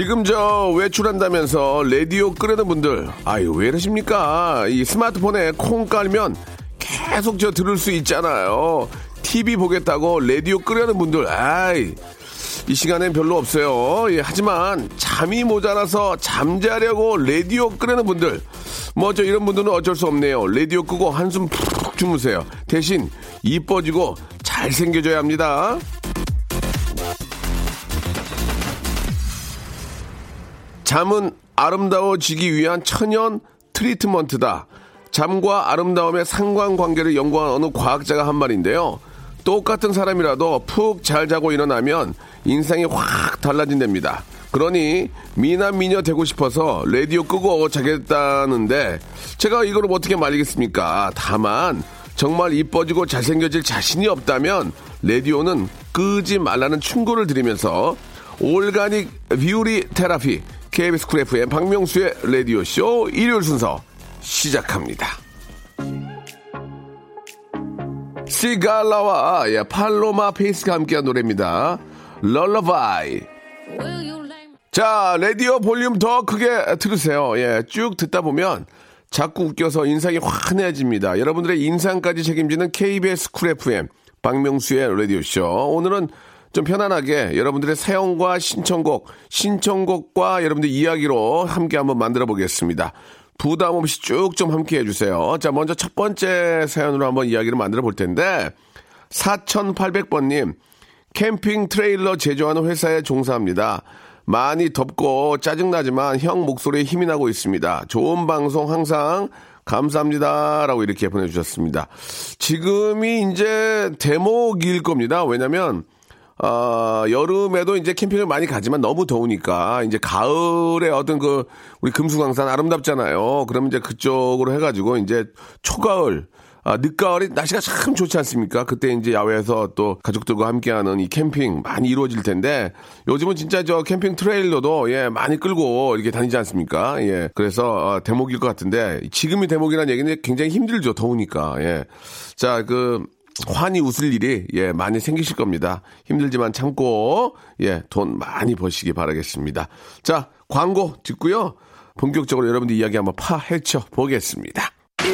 지금 저 외출한다면서 라디오 끄려는 분들, 아유, 왜 이러십니까? 이 스마트폰에 콩 깔면 계속 저 들을 수 있잖아요. TV 보겠다고 라디오 끄려는 분들, 아이, 이 시간엔 별로 없어요. 예, 하지만 잠이 모자라서 잠자려고 라디오 끄려는 분들, 뭐 저 이런 분들은 어쩔 수 없네요. 라디오 끄고 한숨 푹 주무세요. 대신 이뻐지고 잘생겨져야 합니다. 잠은 아름다워지기 위한 천연 트리트먼트다. 잠과 아름다움의 상관관계를 연구한 어느 과학자가 한 말인데요. 똑같은 사람이라도 푹 잘 자고 일어나면 인상이 확 달라진답니다. 그러니 미남 미녀 되고 싶어서 라디오 끄고 자겠다는데 제가 이걸 어떻게 말리겠습니까? 다만 정말 이뻐지고 잘생겨질 자신이 없다면 라디오는 끄지 말라는 충고를 드리면서 organic beauty therapy KBS Cool FM 박명수의 라디오쇼 일요일 순서 시작합니다. 시갈라와 예, 팔로마 페이스가 함께한 노래입니다. Lullaby. 자, 라디오 볼륨 더 크게 들으세요. 예, 쭉 듣다 보면 자꾸 웃겨서 인상이 환해집니다. 여러분들의 인상까지 책임지는 KBS Cool FM 박명수의 라디오쇼. 오늘은 좀 편안하게 여러분들의 사연과 신청곡, 신청곡과 여러분들 이야기로 함께 한번 만들어 보겠습니다. 부담 없이 쭉 좀 함께 해주세요. 자, 먼저 첫 번째 사연으로 한번 이야기를 만들어 볼 텐데, 4800번님, 캠핑 트레일러 제조하는 회사에 종사합니다. 많이 덥고 짜증나지만 형 목소리에 힘이 나고 있습니다. 좋은 방송 항상 감사합니다. 라고 이렇게 보내주셨습니다. 지금이 이제 대목일 겁니다. 왜냐면, 어, 여름에도 이제 캠핑을 많이 가지만 너무 더우니까 이제 가을에 어떤 그 우리 금수강산 아름답잖아요. 그러면 이제 그쪽으로 해가지고 이제 초가을 아, 늦가을이 날씨가 참 좋지 않습니까? 그때 이제 야외에서 또 가족들과 함께하는 이 캠핑 많이 이루어질 텐데 요즘은 진짜 저 캠핑 트레일러도 예 많이 끌고 이렇게 다니지 않습니까? 예 그래서 어, 대목일 것 같은데 지금이 대목이라는 얘기는 굉장히 힘들죠 더우니까 예 자 그 환히 웃을 일이 예 많이 생기실 겁니다. 힘들지만 참고 예돈 많이 버시기 바라겠습니다. 자 광고 듣고요 본격적으로 여러분들 이야기 한번 파헤쳐 보겠습니다.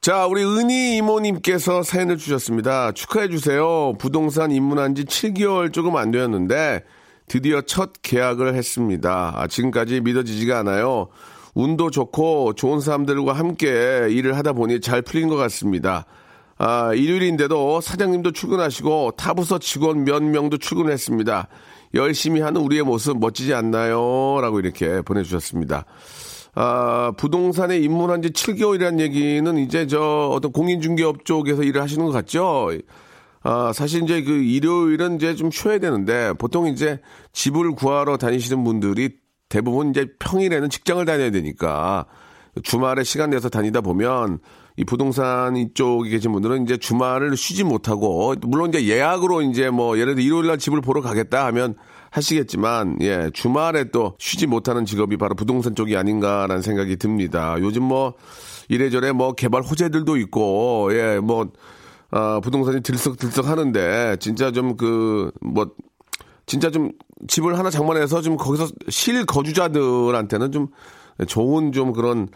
자, 우리 은희 이모님께서 사연을 주셨습니다. 축하해주세요. 부동산 입문한 지 7개월 조금 안 되었는데, 드디어 첫 계약을 했습니다. 아, 지금까지 믿어지지가 않아요. 운도 좋고 좋은 사람들과 함께 일을 하다 보니 잘 풀린 것 같습니다. 아, 일요일인데도 사장님도 출근하시고 타부서 직원 몇 명도 출근했습니다. 열심히 하는 우리의 모습 멋지지 않나요? 라고 이렇게 보내주셨습니다. 아, 부동산에 입문한 지 7개월이라는 얘기는 이제 저 어떤 공인중개업 쪽에서 일을 하시는 것 같죠? 아, 사실 이제 그 일요일은 이제 좀 쉬어야 되는데 보통 이제 집을 구하러 다니시는 분들이 대부분 이제 평일에는 직장을 다녀야 되니까 주말에 시간 내서 다니다 보면 이 부동산 이쪽에 계신 분들은 이제 주말을 쉬지 못하고 물론 이제 예약으로 이제 뭐 예를 들어 일요일 날 집을 보러 가겠다 하면 하시겠지만 예 주말에 또 쉬지 못하는 직업이 바로 부동산 쪽이 아닌가라는 생각이 듭니다. 요즘 뭐 이래저래 뭐 개발 호재들도 있고 예뭐 아, 부동산이 들썩들썩 하는데 진짜 좀 그 뭐 진짜 좀 집을 하나 장만해서 좀 거기서 실 거주자들한테는 좀 좋은 좀 그런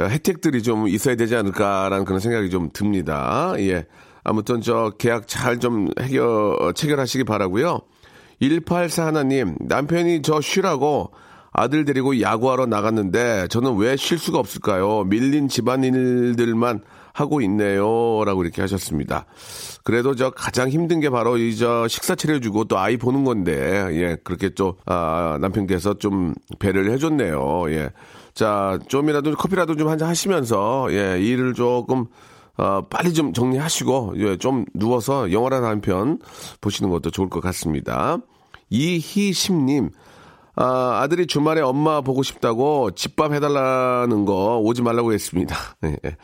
혜택들이 좀 있어야 되지 않을까라는 그런 생각이 좀 듭니다. 예. 아무튼 저 계약 잘 좀 해결, 체결하시기 바라고요 184 하나님, 남편이 저 쉬라고 아들 데리고 야구하러 나갔는데 저는 왜 쉴 수가 없을까요? 밀린 집안일들만 하고 있네요. 라고 이렇게 하셨습니다. 그래도 저 가장 힘든 게 바로 이 저 식사 차려주고 또 아이 보는 건데, 예, 그렇게 좀, 아, 남편께서 좀 배려를 해줬네요. 예. 자, 좀이라도 커피라도 좀 한잔 하시면서, 예, 일을 조금, 어, 빨리 좀 정리하시고, 예, 좀 누워서 영화라도 한 편 보시는 것도 좋을 것 같습니다. 이희심님, 아, 아들이 주말에 엄마 보고 싶다고 집밥 해달라는 거 오지 말라고 했습니다. 예, 예.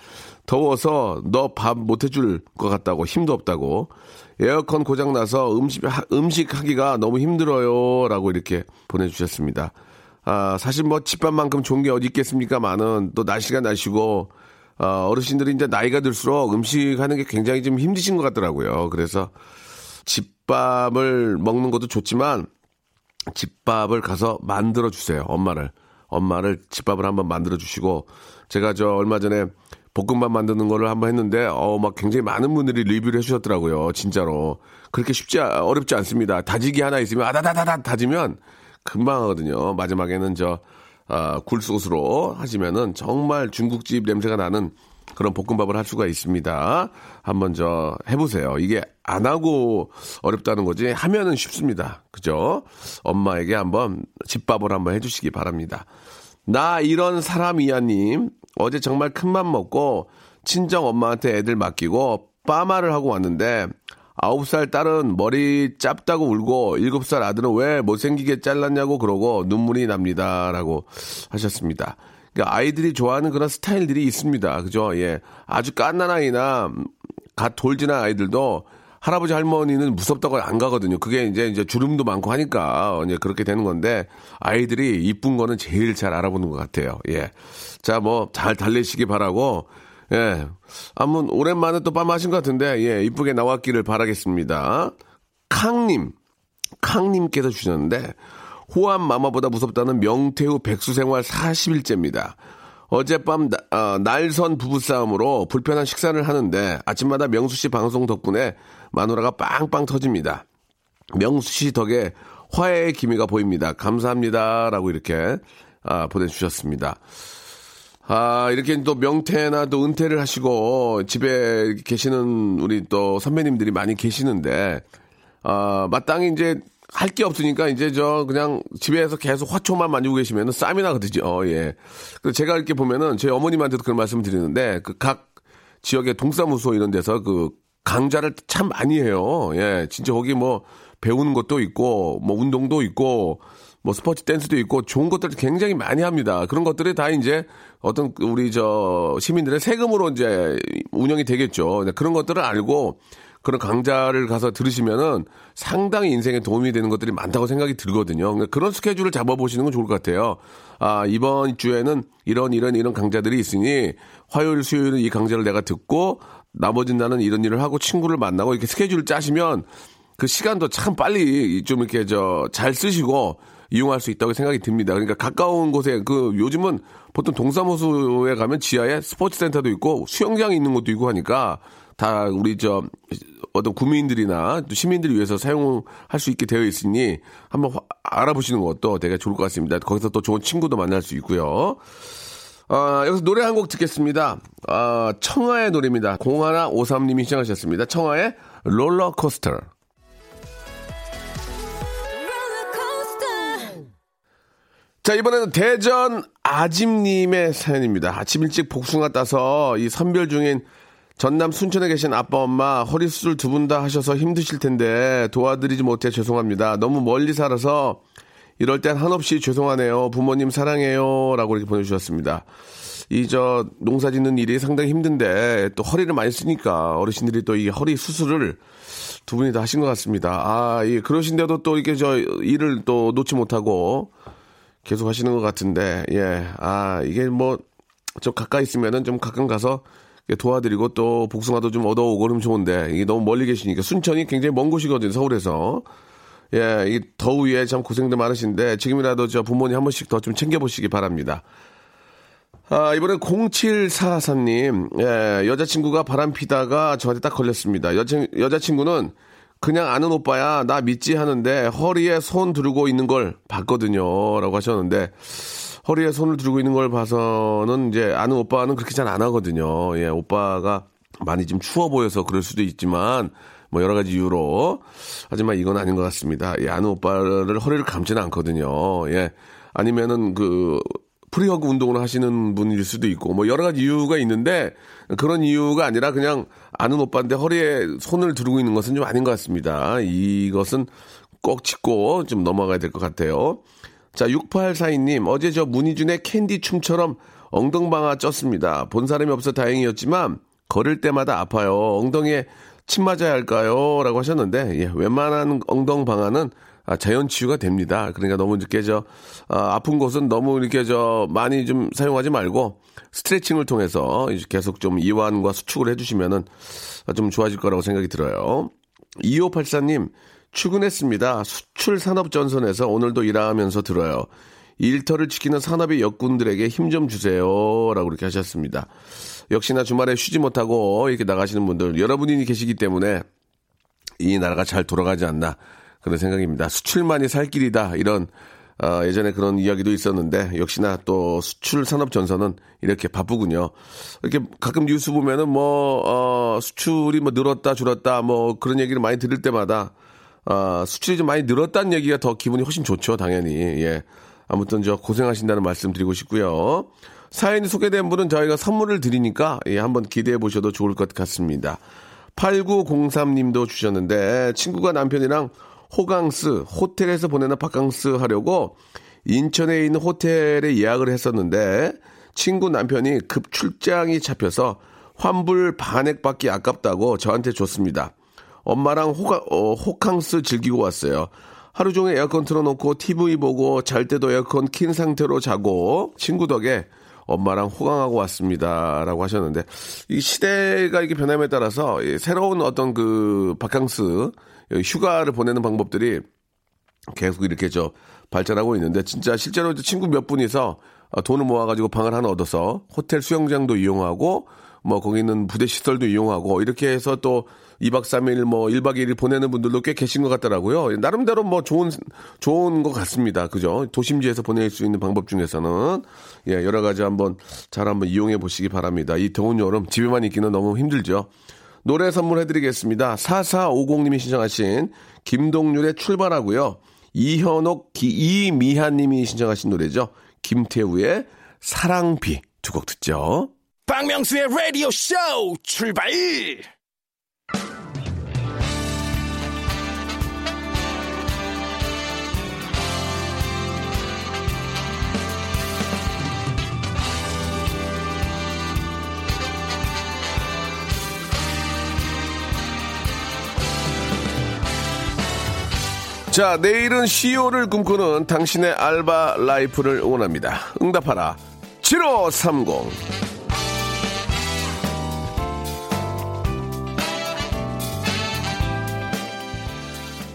더워서 너 밥 못 해줄 것 같다고 힘도 없다고 에어컨 고장 나서 음식 음식 하기가 너무 힘들어요라고 이렇게 보내주셨습니다. 아 사실 뭐 집밥만큼 좋은 게 어디 있겠습니까 많은 또 날씨가 날씨고 어, 어르신들이 이제 나이가 들수록 음식 하는 게 굉장히 좀 힘드신 것 같더라고요. 그래서 집밥을 먹는 것도 좋지만 집밥을 가서 만들어 주세요. 엄마를 엄마를 집밥을 한번 만들어 주시고 제가 저 얼마 전에 볶음밥 만드는 거를 한번 했는데 어 막 굉장히 많은 분들이 리뷰를 해주셨더라고요. 진짜로 그렇게 쉽지 어렵지 않습니다. 다지기 하나 있으면 아다다다다 다지면 금방 하거든요. 마지막에는 저 아, 굴소스로 하시면은 정말 중국집 냄새가 나는 그런 볶음밥을 할 수가 있습니다. 한번 저 해보세요. 이게 안 하고 어렵다는 거지 하면은 쉽습니다. 그죠? 엄마에게 한번 집밥을 한번 해주시기 바랍니다. 나 이런 사람이야님 어제 정말 큰 맘 먹고 친정 엄마한테 애들 맡기고 빠마를 하고 왔는데 아홉 살 딸은 머리 짧다고 울고 일곱 살 아들은 왜 못생기게 잘랐냐고 그러고 눈물이 납니다라고 하셨습니다. 그러니까 아이들이 좋아하는 그런 스타일들이 있습니다. 그죠? 예. 아주 깐난 아이나 갓 돌진한 아이들도 할아버지 할머니는 무섭다고 안 가거든요. 그게 이제 이제 주름도 많고 하니까 이제 그렇게 되는 건데 아이들이 이쁜 거는 제일 잘 알아보는 것 같아요. 예. 자, 뭐 잘 달래시기 바라고 예. 한번 오랜만에 또 밤하신 것 같은데 예, 이쁘게 나왔기를 바라겠습니다. 캉님. 캉님께서 주셨는데 호암 마마보다 무섭다는 명태우 백수 생활 40일째입니다. 어젯밤 나, 어, 날선 부부싸움으로 불편한 식사를 하는데 아침마다 명수 씨 방송 덕분에 마누라가 빵빵 터집니다. 명수 씨 덕에 화해의 기미가 보입니다. 감사합니다. 라고 이렇게 아, 보내주셨습니다. 아, 이렇게 또 명태나 또 은퇴를 하시고 집에 계시는 우리 또 선배님들이 많이 계시는데, 아, 마땅히 이제 할 게 없으니까 이제 저 그냥 집에서 계속 화초만 만지고 계시면은 쌈이 나거든요. 어, 예. 그래서 제가 이렇게 보면은 제 어머님한테도 그런 말씀을 드리는데 그 각 지역의 동사무소 이런 데서 그 강좌를 참 많이 해요. 예. 진짜 거기 뭐 배우는 것도 있고 뭐 운동도 있고 뭐 스포츠 댄스도 있고 좋은 것들을 굉장히 많이 합니다. 그런 것들이 다 이제 어떤 우리 저 시민들의 세금으로 이제 운영이 되겠죠. 그런 것들을 알고 그런 강좌를 가서 들으시면은 상당히 인생에 도움이 되는 것들이 많다고 생각이 들거든요. 그러니까 그런 스케줄을 잡아보시는 건 좋을 것 같아요. 아, 이번 주에는 이런, 이런, 이런 강좌들이 있으니 화요일, 수요일은 이 강좌를 내가 듣고 나머지 나는 이런 일을 하고 친구를 만나고 이렇게 스케줄을 짜시면 그 시간도 참 빨리 좀 이렇게 저 잘 쓰시고 이용할 수 있다고 생각이 듭니다. 그러니까 가까운 곳에 그 요즘은 보통 동사무소에 가면 지하에 스포츠 센터도 있고 수영장이 있는 것도 있고 하니까 다 우리 저 어떤 국민들이나 또 시민들을 위해서 사용할 수 있게 되어 있으니 한번 알아보시는 것도 되게 좋을 것 같습니다. 거기서 또 좋은 친구도 만날 수 있고요. 아, 여기서 노래 한 곡 듣겠습니다. 아, 청하의 노래입니다. 0153님이 시청하셨습니다. 청하의 롤러코스터. 자, 이번에는 대전 아짐님의 사연입니다. 아침 일찍 복숭아 따서 이 선별 중인 전남 순천에 계신 아빠 엄마 허리 수술 두 분 다 하셔서 힘드실 텐데 도와드리지 못해 죄송합니다. 너무 멀리 살아서 이럴 땐 한없이 죄송하네요. 부모님 사랑해요. 라고 이렇게 보내주셨습니다. 이 저 농사 짓는 일이 상당히 힘든데 또 허리를 많이 쓰니까 어르신들이 또 이 허리 수술을 두 분이 다 하신 것 같습니다. 아, 예, 그러신데도 또 이렇게 저 일을 또 놓지 못하고 계속 하시는 것 같은데, 예, 아, 이게 뭐 좀 가까이 있으면은 좀 가끔 가서 도와드리고 또 복숭아도 좀 얻어오고 그러면 좋은데 이게 너무 멀리 계시니까 순천이 굉장히 먼 곳이거든요 서울에서 예, 이 더위에 참 고생도 많으신데 지금이라도 저 부모님 한 번씩 더 좀 챙겨보시기 바랍니다. 아, 이번엔 0744님, 예, 여자친구가 바람 피다가 저한테 딱 걸렸습니다. 여자, 여자친구는 그냥 아는 오빠야 나 믿지 하는데 허리에 손 들고 있는 걸 봤거든요. 라고 하셨는데 허리에 손을 들고 있는 걸 봐서는 이제 아는 오빠는 그렇게 잘 안 하거든요. 예, 오빠가 많이 좀 추워 보여서 그럴 수도 있지만 뭐 여러 가지 이유로 하지만 이건 아닌 것 같습니다. 예, 아는 오빠를 허리를 감지는 않거든요. 예. 아니면은 그 free hug 운동을 하시는 분일 수도 있고 뭐 여러 가지 이유가 있는데 그런 이유가 아니라 그냥 아는 오빠인데 허리에 손을 두르고 있는 것은 좀 아닌 것 같습니다. 이것은 꼭 짚고 좀 넘어가야 될 것 같아요. 자, 6842님, 어제 저 문희준의 캔디 춤처럼 엉덩방아 쪘습니다. 본 사람이 없어 다행이었지만 걸을 때마다 아파요. 엉덩이에 침 맞아야 할까요? 라고 하셨는데, 예, 웬만한 엉덩방아는 아, 자연 치유가 됩니다. 그러니까 너무 이렇게 저 아, 아픈 곳은 너무 이렇게 저 많이 좀 사용하지 말고 스트레칭을 통해서 계속 좀 이완과 수축을 해주시면은 좀 좋아질 거라고 생각이 들어요. 2584님 출근했습니다. 수출 산업 전선에서 오늘도 일하면서 들어요. 일터를 지키는 산업의 역군들에게 힘 좀 주세요라고 이렇게 하셨습니다. 역시나 주말에 쉬지 못하고 이렇게 나가시는 분들 여러분이 계시기 때문에 이 나라가 잘 돌아가지 않나 그런 생각입니다. 수출만이 살 길이다. 이런 어, 예전에 그런 이야기도 있었는데 역시나 또 수출 산업 전선은 이렇게 바쁘군요. 이렇게 가끔 뉴스 보면은 뭐 어, 수출이 뭐 늘었다 줄었다 뭐 그런 얘기를 많이 들을 때마다 어, 수출이 좀 많이 늘었다는 얘기가 더 기분이 훨씬 좋죠, 당연히. 예. 아무튼 저 고생하신다는 말씀 드리고 싶고요. 사연이 소개된 분은 저희가 선물을 드리니까 예, 한번 기대해 보셔도 좋을 것 같습니다. 8903님도 주셨는데 친구가 남편이랑 호강스 호텔에서 보내는 바캉스 하려고 인천에 있는 호텔에 예약을 했었는데 친구 남편이 급 출장이 잡혀서 환불 반액받기 아깝다고 저한테 줬습니다. 엄마랑 호가, 어, 호캉스 즐기고 왔어요. 하루 종일 에어컨 틀어놓고 TV 보고 잘 때도 에어컨 킨 상태로 자고 친구 덕에 엄마랑 호강하고 왔습니다. 라고 하셨는데, 이 시대가 이렇게 변함에 따라서 새로운 어떤 그 바캉스, 휴가를 보내는 방법들이 계속 이렇게 저 발전하고 있는데 진짜 실제로 친구 몇 분이서 돈을 모아가지고 방을 하나 얻어서 호텔 수영장도 이용하고 뭐 거기 있는 부대 시설도 이용하고 이렇게 해서 또 2박 3일 뭐 1박 2일 보내는 분들도 꽤 계신 것 같더라고요. 나름대로 뭐 좋은 좋은 것 같습니다. 그죠? 도심지에서 보낼 수 있는 방법 중에서는 예, 여러 가지 한번 잘 한번 이용해 보시기 바랍니다. 이 더운 여름 집에만 있기는 너무 힘들죠. 노래 선물해 드리겠습니다. 4450님이 신청하신 김동률의 출발하고요. 이현옥, 이미한 님이 신청하신 노래죠. 김태우의 사랑비 두 곡 듣죠. 박명수의 라디오 쇼 출발! 자, 내일은 CEO를 꿈꾸는 당신의 알바 라이프를 응원합니다. 응답하라. 7530.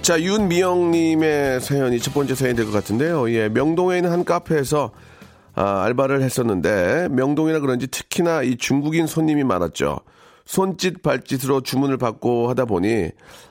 자, 윤미영님의 사연이 첫 번째 사연이 될 것 같은데요. 예, 명동에 있는 한 카페에서 아, 알바를 했었는데, 명동이라 그런지 특히나 이 중국인 손님이 많았죠. 손짓 발짓으로 주문을 받고 하다 보니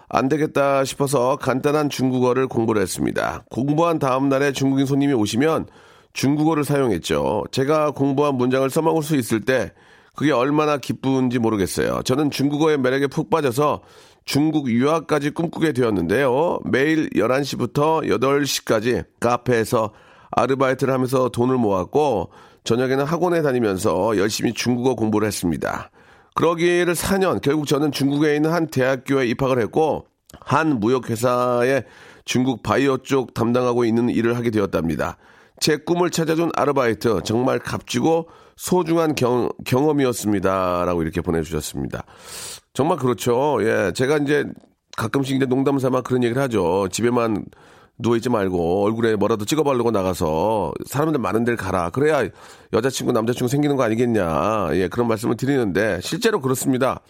안 되겠다 싶어서 간단한 중국어를 공부를 했습니다. 공부한 다음 날에 중국인 손님이 오시면 중국어를 사용했죠. 제가 공부한 문장을 써먹을 수 있을 때 그게 얼마나 기쁜지 모르겠어요. 저는 중국어의 매력에 푹 빠져서 중국 유학까지 꿈꾸게 되었는데요. 매일 11시부터 8시까지 카페에서 아르바이트를 하면서 돈을 모았고 저녁에는 학원에 다니면서 열심히 중국어 공부를 했습니다. 그러기를 4년 결국 저는 중국에 있는 한 대학교에 입학을 했고 한 무역회사의 중국 바이오 쪽 담당하고 있는 일을 하게 되었답니다. 제 꿈을 찾아준 아르바이트 정말 값지고 소중한 경, 경험이었습니다. 라고 이렇게 보내주셨습니다. 정말 그렇죠. 예. 제가 이제 가끔씩 이제 농담 삼아 그런 얘기를 하죠. 집에만 누워있지 말고 얼굴에 뭐라도 찍어바르고 나가서 사람들 많은 데를 가라. 그래야 여자친구, 남자친구 생기는 거 아니겠냐. 예, 그런 말씀을 드리는데 실제로 그렇습니다.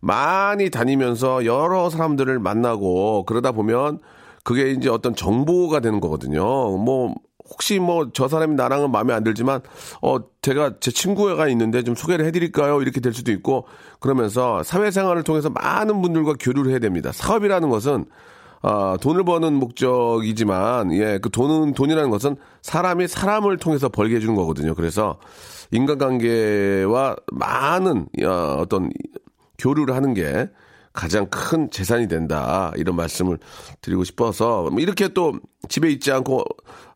많이 다니면서 여러 사람들을 만나고 그러다 보면 그게 이제 어떤 정보가 되는 거거든요. 뭐 혹시 뭐 저 사람이 나랑은 마음에 안 들지만 어 제가 제 친구가 있는데 좀 소개를 해드릴까요? 이렇게 될 수도 있고 그러면서 사회생활을 통해서 많은 분들과 교류를 해야 됩니다. 사업이라는 것은 아, 돈을 버는 목적이지만, 예, 그 돈은, 돈이라는 것은 사람이 사람을 통해서 벌게 해주는 거거든요. 그래서 인간관계와 많은, 어, 어떤 교류를 하는 게 가장 큰 재산이 된다. 이런 말씀을 드리고 싶어서, 뭐 이렇게 또 집에 있지 않고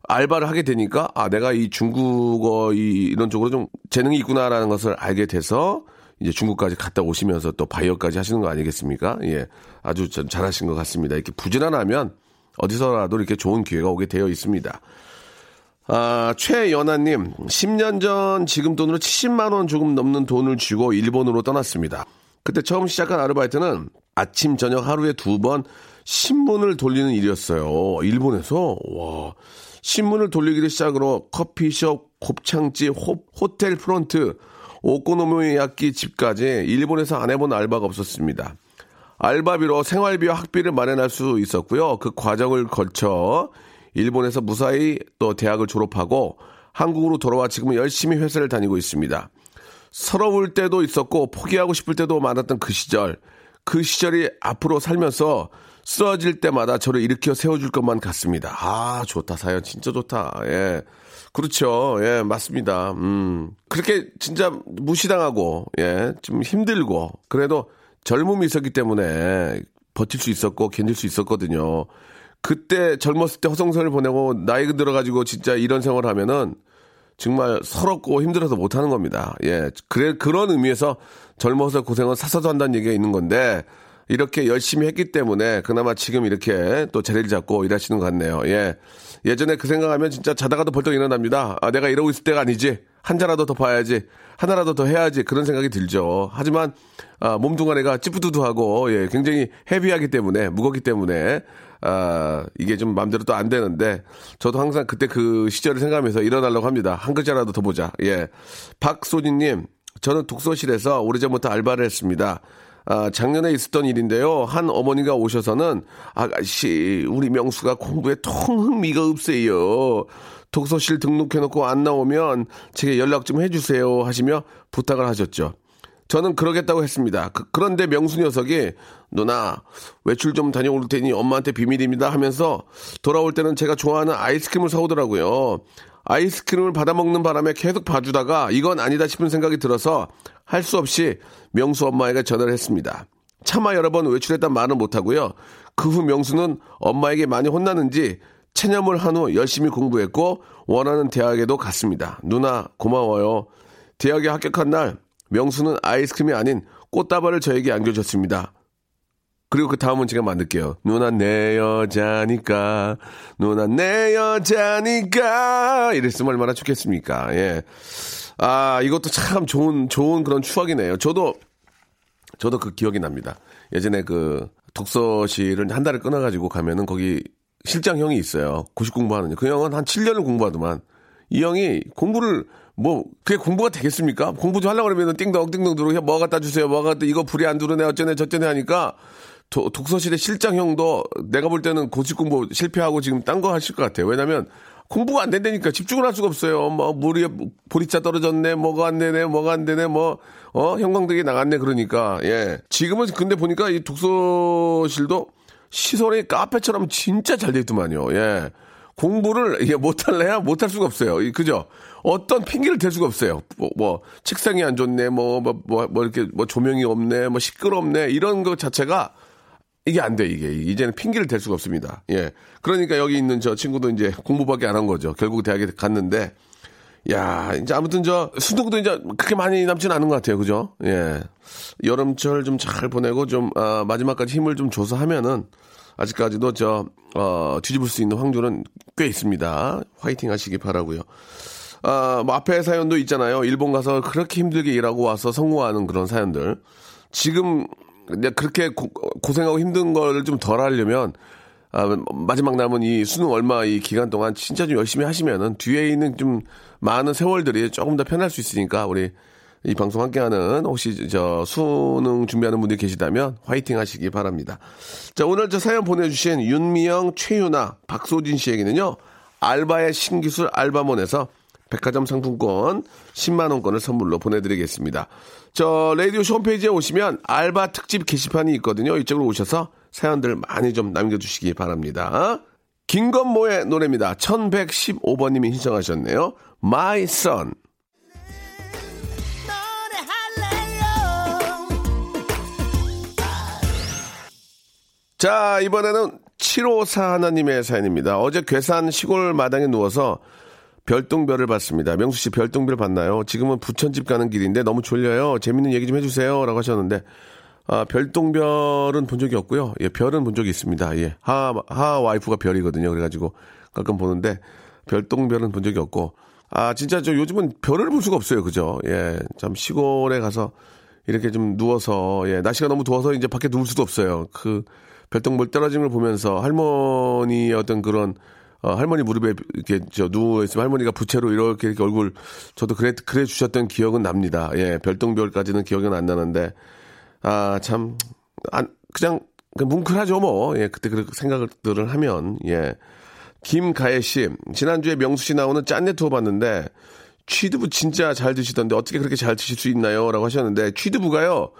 알바를 하게 되니까, 아, 내가 이 중국어, 이, 이런 쪽으로 좀 재능이 있구나라는 것을 알게 돼서, 이제 중국까지 갔다 오시면서 또 바이어까지 하시는 거 아니겠습니까? 예. 아주 잘하신 것 같습니다. 이렇게 부지런하면 어디서라도 이렇게 좋은 기회가 오게 되어 있습니다. 아, 최연아님, 10년 전 지금 돈으로 70만원 조금 넘는 돈을 쥐고 일본으로 떠났습니다. 그때 처음 시작한 아르바이트는 아침, 저녁 하루에 두 번 신문을 돌리는 일이었어요. 일본에서, 와. 신문을 돌리기를 시작으로 커피숍, 곱창집, 호, 호텔 프론트, 오코노미야끼 집까지 일본에서 안 해본 알바가 없었습니다. 알바비로 생활비와 학비를 마련할 수 있었고요. 그 과정을 거쳐 일본에서 무사히 또 대학을 졸업하고 한국으로 돌아와 지금은 열심히 회사를 다니고 있습니다. 서러울 때도 있었고 포기하고 싶을 때도 많았던 그 시절. 그 시절이 앞으로 살면서 쓰러질 때마다 저를 일으켜 세워줄 것만 같습니다. 아, 좋다. 사연 진짜 좋다. 예. 그렇죠. 예, 맞습니다. 음. 그렇게 진짜 무시당하고, 예, 좀 힘들고, 그래도 젊음이 있었기 때문에 버틸 수 있었고, 견딜 수 있었거든요. 그때 젊었을 때 허송세를 보내고, 나이 들어가지고 진짜 이런 생활을 하면은, 정말 서럽고 힘들어서 못하는 겁니다. 예. 그래, 그런 의미에서 젊어서 고생은 사서도 한다는 얘기가 있는 건데, 이렇게 열심히 했기 때문에 그나마 지금 이렇게 또 자리를 잡고 일하시는 것 같네요. 예. 예전에 그 생각하면 진짜 자다가도 벌떡 일어납니다. 아, 내가 이러고 있을 때가 아니지. 한 자라도 더 봐야지. 하나라도 더 해야지. 그런 생각이 들죠. 하지만, 아, 몸뚱아리가 찌뿌두두하고, 예, 굉장히 헤비하기 때문에, 무겁기 때문에, 아, 이게 좀 마음대로 또 안 되는데, 저도 항상 그때 그 시절을 생각하면서 일어나려고 합니다. 한 글자라도 더 보자. 예. 박소진님, 저는 독서실에서 오래전부터 알바를 했습니다. 아, 작년에 있었던 일인데요. 한 어머니가 오셔서는 아가씨, 우리 명수가 공부에 통 흥미가 없어요. 독서실 등록해놓고 안 나오면 제게 연락 좀 해주세요 하시며 부탁을 하셨죠. 저는 그러겠다고 했습니다. 그, 런데 명수 녀석이 누나 외출 좀 다녀올 테니 엄마한테 비밀입니다 하면서 돌아올 때는 제가 좋아하는 아이스크림을 사오더라고요. 아이스크림을 받아먹는 바람에 계속 봐주다가 이건 아니다 싶은 생각이 들어서 할 수 없이 명수 엄마에게 전화를 했습니다. 차마 여러 번 외출했단 말은 못하고요. 그 후 명수는 엄마에게 많이 혼나는지 체념을 한 후 열심히 공부했고 원하는 대학에도 갔습니다. 누나 고마워요. 대학에 합격한 날 명수는 아이스크림이 아닌 꽃다발을 저에게 안겨줬습니다. 그리고 그 다음은 제가 만들게요. 누나 내 여자니까, 누나 내 여자니까. 이랬으면 얼마나 좋겠습니까. 예. 아, 이것도 참 좋은, 좋은 그런 추억이네요. 저도, 저도 그 기억이 납니다. 예전에 그 독서실을 한 달을 끊어가지고 가면은 거기 실장 형이 있어요. 90 공부하는. 그 형은 한 7년을 공부하더만. 이 형이 공부를 뭐 그게 공부가 되겠습니까? 공부 좀 하려고 그러면 띵동 띵동 들어오고 뭐 갖다 주세요. 뭐 갖다 이거 불이 안 들어오네 어쩌네 저쩌네 하니까 도, 독서실의 실장 형도 내가 볼 때는 고집 공부 실패하고 지금 딴 거 하실 것 같아요. 왜냐면 공부가 안 된다니까 집중을 할 수가 없어요. 뭐 물이 보리차 떨어졌네, 뭐가 안 되네, 뭐가 안 되네, 뭐 어 형광등이 나갔네 그러니까 예. 지금은 근데 보니까 이 독서실도 시설이 카페처럼 진짜 잘 돼 있더만요. 예. 공부를 이게 못할래야 못할 수가 없어요. 그죠? 어떤 핑계를 댈 수가 없어요. 뭐, 뭐 책상이 안 좋네, 뭐, 뭐, 뭐, 뭐 이렇게 뭐 조명이 없네, 뭐 시끄럽네 이런 것 자체가 이게 안 돼, 이게. 이제는 핑계를 댈 수가 없습니다. 예. 그러니까 여기 있는 저 친구도 이제 공부밖에 안 한 거죠. 결국 대학에 갔는데, 야, 이제 아무튼 저 수능도 이제 그렇게 많이 남지는 않은 것 같아요. 그죠? 예. 여름철 좀 잘 보내고 좀, 아, 마지막까지 힘을 좀 줘서 하면은 아직까지도 저, 어, 뒤집을 수 있는 확률은 꽤 있습니다. 화이팅 하시기 바라고요 아, 뭐 앞에 사연도 있잖아요. 일본 가서 그렇게 힘들게 일하고 와서 성공하는 그런 사연들. 지금 근데 그렇게 고, 생하고 힘든 걸 좀 덜 하려면 아, 마지막 남은 이 수능 얼마 이 기간 동안 진짜 좀 열심히 하시면은 뒤에 있는 좀 많은 세월들이 조금 더 편할 수 있으니까 우리 이 방송 함께하는 혹시 저 수능 준비하는 분들이 계시다면 화이팅 하시기 바랍니다. 자 오늘 저 사연 보내주신 윤미영, 최유나, 박소진 씨에게는요 알바의 신기술 알바몬에서 백화점 상품권 10만원권을 선물로 보내드리겠습니다. 저, 라디오 홈페이지에 오시면 알바 특집 게시판이 있거든요. 이쪽으로 오셔서 사연들 많이 좀 남겨주시기 바랍니다. 김건모의 노래입니다. 1115번님이 신청하셨네요. My Son. 자, 이번에는 754 하나님의 사연입니다. 어제 괴산 시골 마당에 누워서 별똥별을 봤습니다. 명수 씨 별똥별 봤나요? 지금은 부천집 가는 길인데 너무 졸려요. 재밌는 얘기 좀 해주세요. 라고 하셨는데, 아, 별똥별은 본 적이 없고요. 예, 별은 본 적이 있습니다. 예, 하, 하 와이프가 별이거든요. 그래가지고 가끔 보는데, 별똥별은 본 적이 없고, 아, 진짜 저 요즘은 별을 볼 수가 없어요. 그죠? 예, 참 시골에 가서 이렇게 좀 누워서, 예, 날씨가 너무 더워서 이제 밖에 누울 수도 없어요. 그, 별똥별 떨어지는 걸 보면서 할머니의 어떤 그런 어, 할머니 무릎에 이렇게 저 누워 있으면 할머니가 부채로 이렇게, 이렇게 얼굴 저도 그래 그래 주셨던 기억은 납니다. 예, 별똥별까지는 기억은 안 나는데 아 참 안, 그냥, 그냥 뭉클하죠 뭐. 예, 그때 그 생각들을 하면 예. 김가혜 씨 지난주에 명수 씨 나오는 짠내 투어 봤는데 취두부 진짜 잘 드시던데 어떻게 그렇게 잘 드실 수 있나요?라고 하셨는데 취두부가요.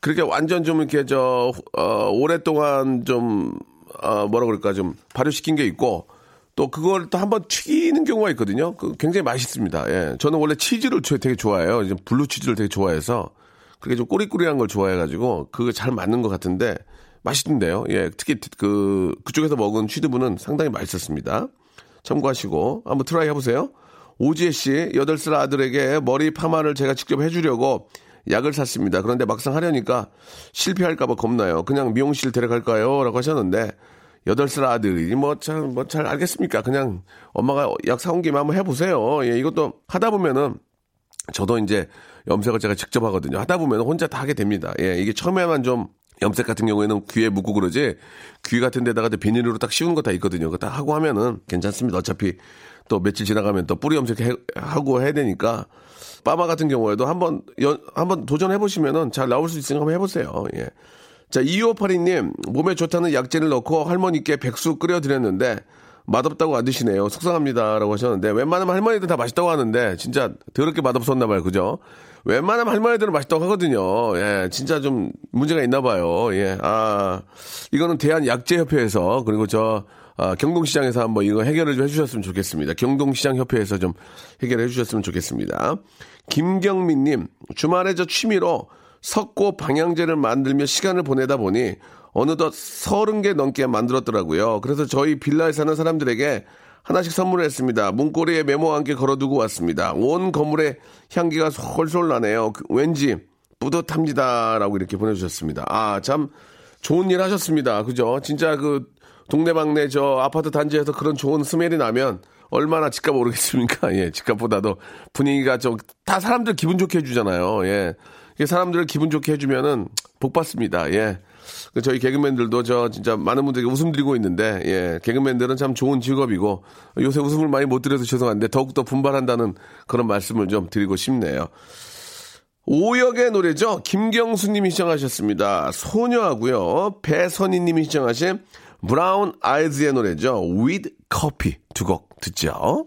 그렇게 완전 좀 이렇게 저, 어, 오랫동안 좀, 어, 뭐라 그럴까 좀 발효시킨 게 있고 또 그걸 또 한번 튀기는 경우가 있거든요. 그 굉장히 맛있습니다. 예. 저는 원래 치즈를 되게 좋아해요. 이제 블루 치즈를 되게 좋아해서 그게 좀 꼬리꼬리한 걸 좋아해가지고 그거 잘 맞는 것 같은데 맛있던데요. 예. 특히 그, 그쪽에서 먹은 취두부는 상당히 맛있었습니다. 참고하시고 한번 try 해보세요. 오지혜 씨, 8살 아들에게 머리 파마를 제가 직접 해주려고 약을 샀습니다. 그런데 막상 하려니까 실패할까봐 겁나요. 그냥 미용실 데려갈까요? 라고 하셨는데, 여덟 살 아들이 뭐 잘, 뭐잘 알겠습니까? 그냥 엄마가 약 사온 김에 한번 해보세요. 예, 이것도 하다 보면은 저도 이제 염색을 제가 직접 하거든요. 하다 보면 혼자 다 하게 됩니다. 예, 이게 처음에만 좀 염색 같은 경우에는 귀에 묻고 그러지 귀 같은 데다가 비닐로 딱 씌우는 거다 있거든요. 그거 딱 하고 하면은 괜찮습니다. 어차피 또 며칠 지나가면 또 뿌리 염색하고 해야 되니까 빠마 같은 경우에도 한번 한번 도전해 보시면은 잘 나올 수 있으니까 한번 해보세요. 예. 자 2582님 몸에 좋다는 약재를 넣고 할머니께 백수 끓여 드렸는데 맛없다고 안 드시네요. 속상합니다 라고 하셨는데 웬만하면 할머니들 다 맛있다고 하는데 진짜 더럽게 맛없었나 봐요. 그죠? 웬만하면 할머니들은 맛있다고 하거든요. 예, 진짜 좀 문제가 있나 봐요. 예, 아, 이거는 대한약재협회에서 그리고 저 아, 경동시장에서 한번 이거 해결을 좀 해주셨으면 좋겠습니다. 경동시장 협회에서 좀 해결해 주셨으면 좋겠습니다. 김경민님, 주말에 저 취미로 석고 방향제를 만들며 시간을 보내다 보니 어느덧 서른 개 넘게 만들었더라고요. 그래서 저희 빌라에 사는 사람들에게 하나씩 선물했습니다. 문고리에 메모와 함께 걸어두고 왔습니다. 온 건물에 향기가 솔솔 나네요. 그, 왠지 뿌듯합니다 라고 이렇게 보내주셨습니다. 아, 참 좋은 일 하셨습니다. 그죠? 진짜 그 동네방네 저 아파트 단지에서 그런 좋은 스멜이 나면 얼마나 집값 오르겠습니까? 예, 집값보다도 분위기가 좀 다 사람들 기분 좋게 해주잖아요. 예. 사람들을 기분 좋게 해주면은 복 받습니다. 예. 그 저희 개그맨들도 저 진짜 많은 분들에게 웃음 드리고 있는데, 예. 개그맨들은 참 좋은 직업이고 요새 웃음을 많이 못 드려서 죄송한데 더욱더 분발한다는 그런 말씀을 좀 드리고 싶네요. 오역의 노래죠. 김경수 님이 시청하셨습니다. 소녀하고요. 배선희 님이 시청하신 브라운 아이즈의 노래죠. With Coffee 두 곡 듣죠.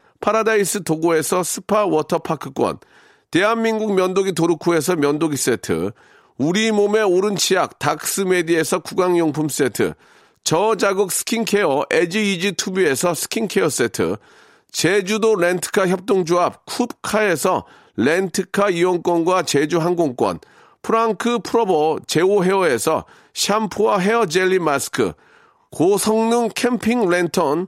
파라다이스 도고에서 스파 워터파크권, 대한민국 면도기 도루코에서 면도기 세트, 우리 몸의 오른 치약 닥스메디에서 구강용품 세트, 저자극 스킨케어 에지이지 투비에서 스킨케어 세트, 제주도 렌트카 협동조합 쿱카에서 렌트카 이용권과 제주 항공권, 프랑크 프로보 제오 헤어에서 샴푸와 헤어 젤리 마스크, 고성능 캠핑 랜턴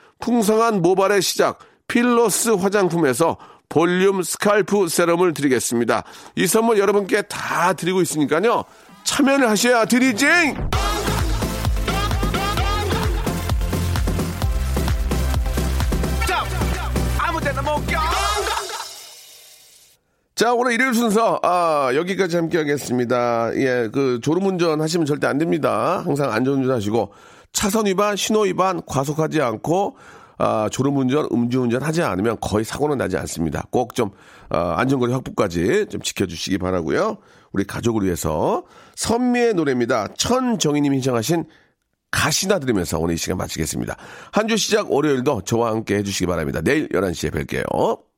풍성한 모발의 시작 필로스 화장품에서 볼륨 스칼프 세럼을 드리겠습니다. 이 선물 여러분께 다 드리고 있으니까요. 참여를 하셔야 드리지! 자, 오늘 일요일 순서, 아, 여기까지 함께 하겠습니다. 예, 그, 졸음운전 하시면 절대 안 됩니다. 항상 안전운전 하시고, 차선 위반, 신호 위반, 과속하지 않고, 아, 졸음운전, 음주운전 하지 않으면 거의 사고는 나지 않습니다. 꼭 좀, 아, 안전거리 확보까지 좀 지켜주시기 바라고요 우리 가족을 위해서 선미의 노래입니다. 천정희님이 신청하신 가시나 들으면서 오늘 이 시간 마치겠습니다. 한 주 시작 월요일도 저와 함께 해주시기 바랍니다. 내일 11시에 뵐게요.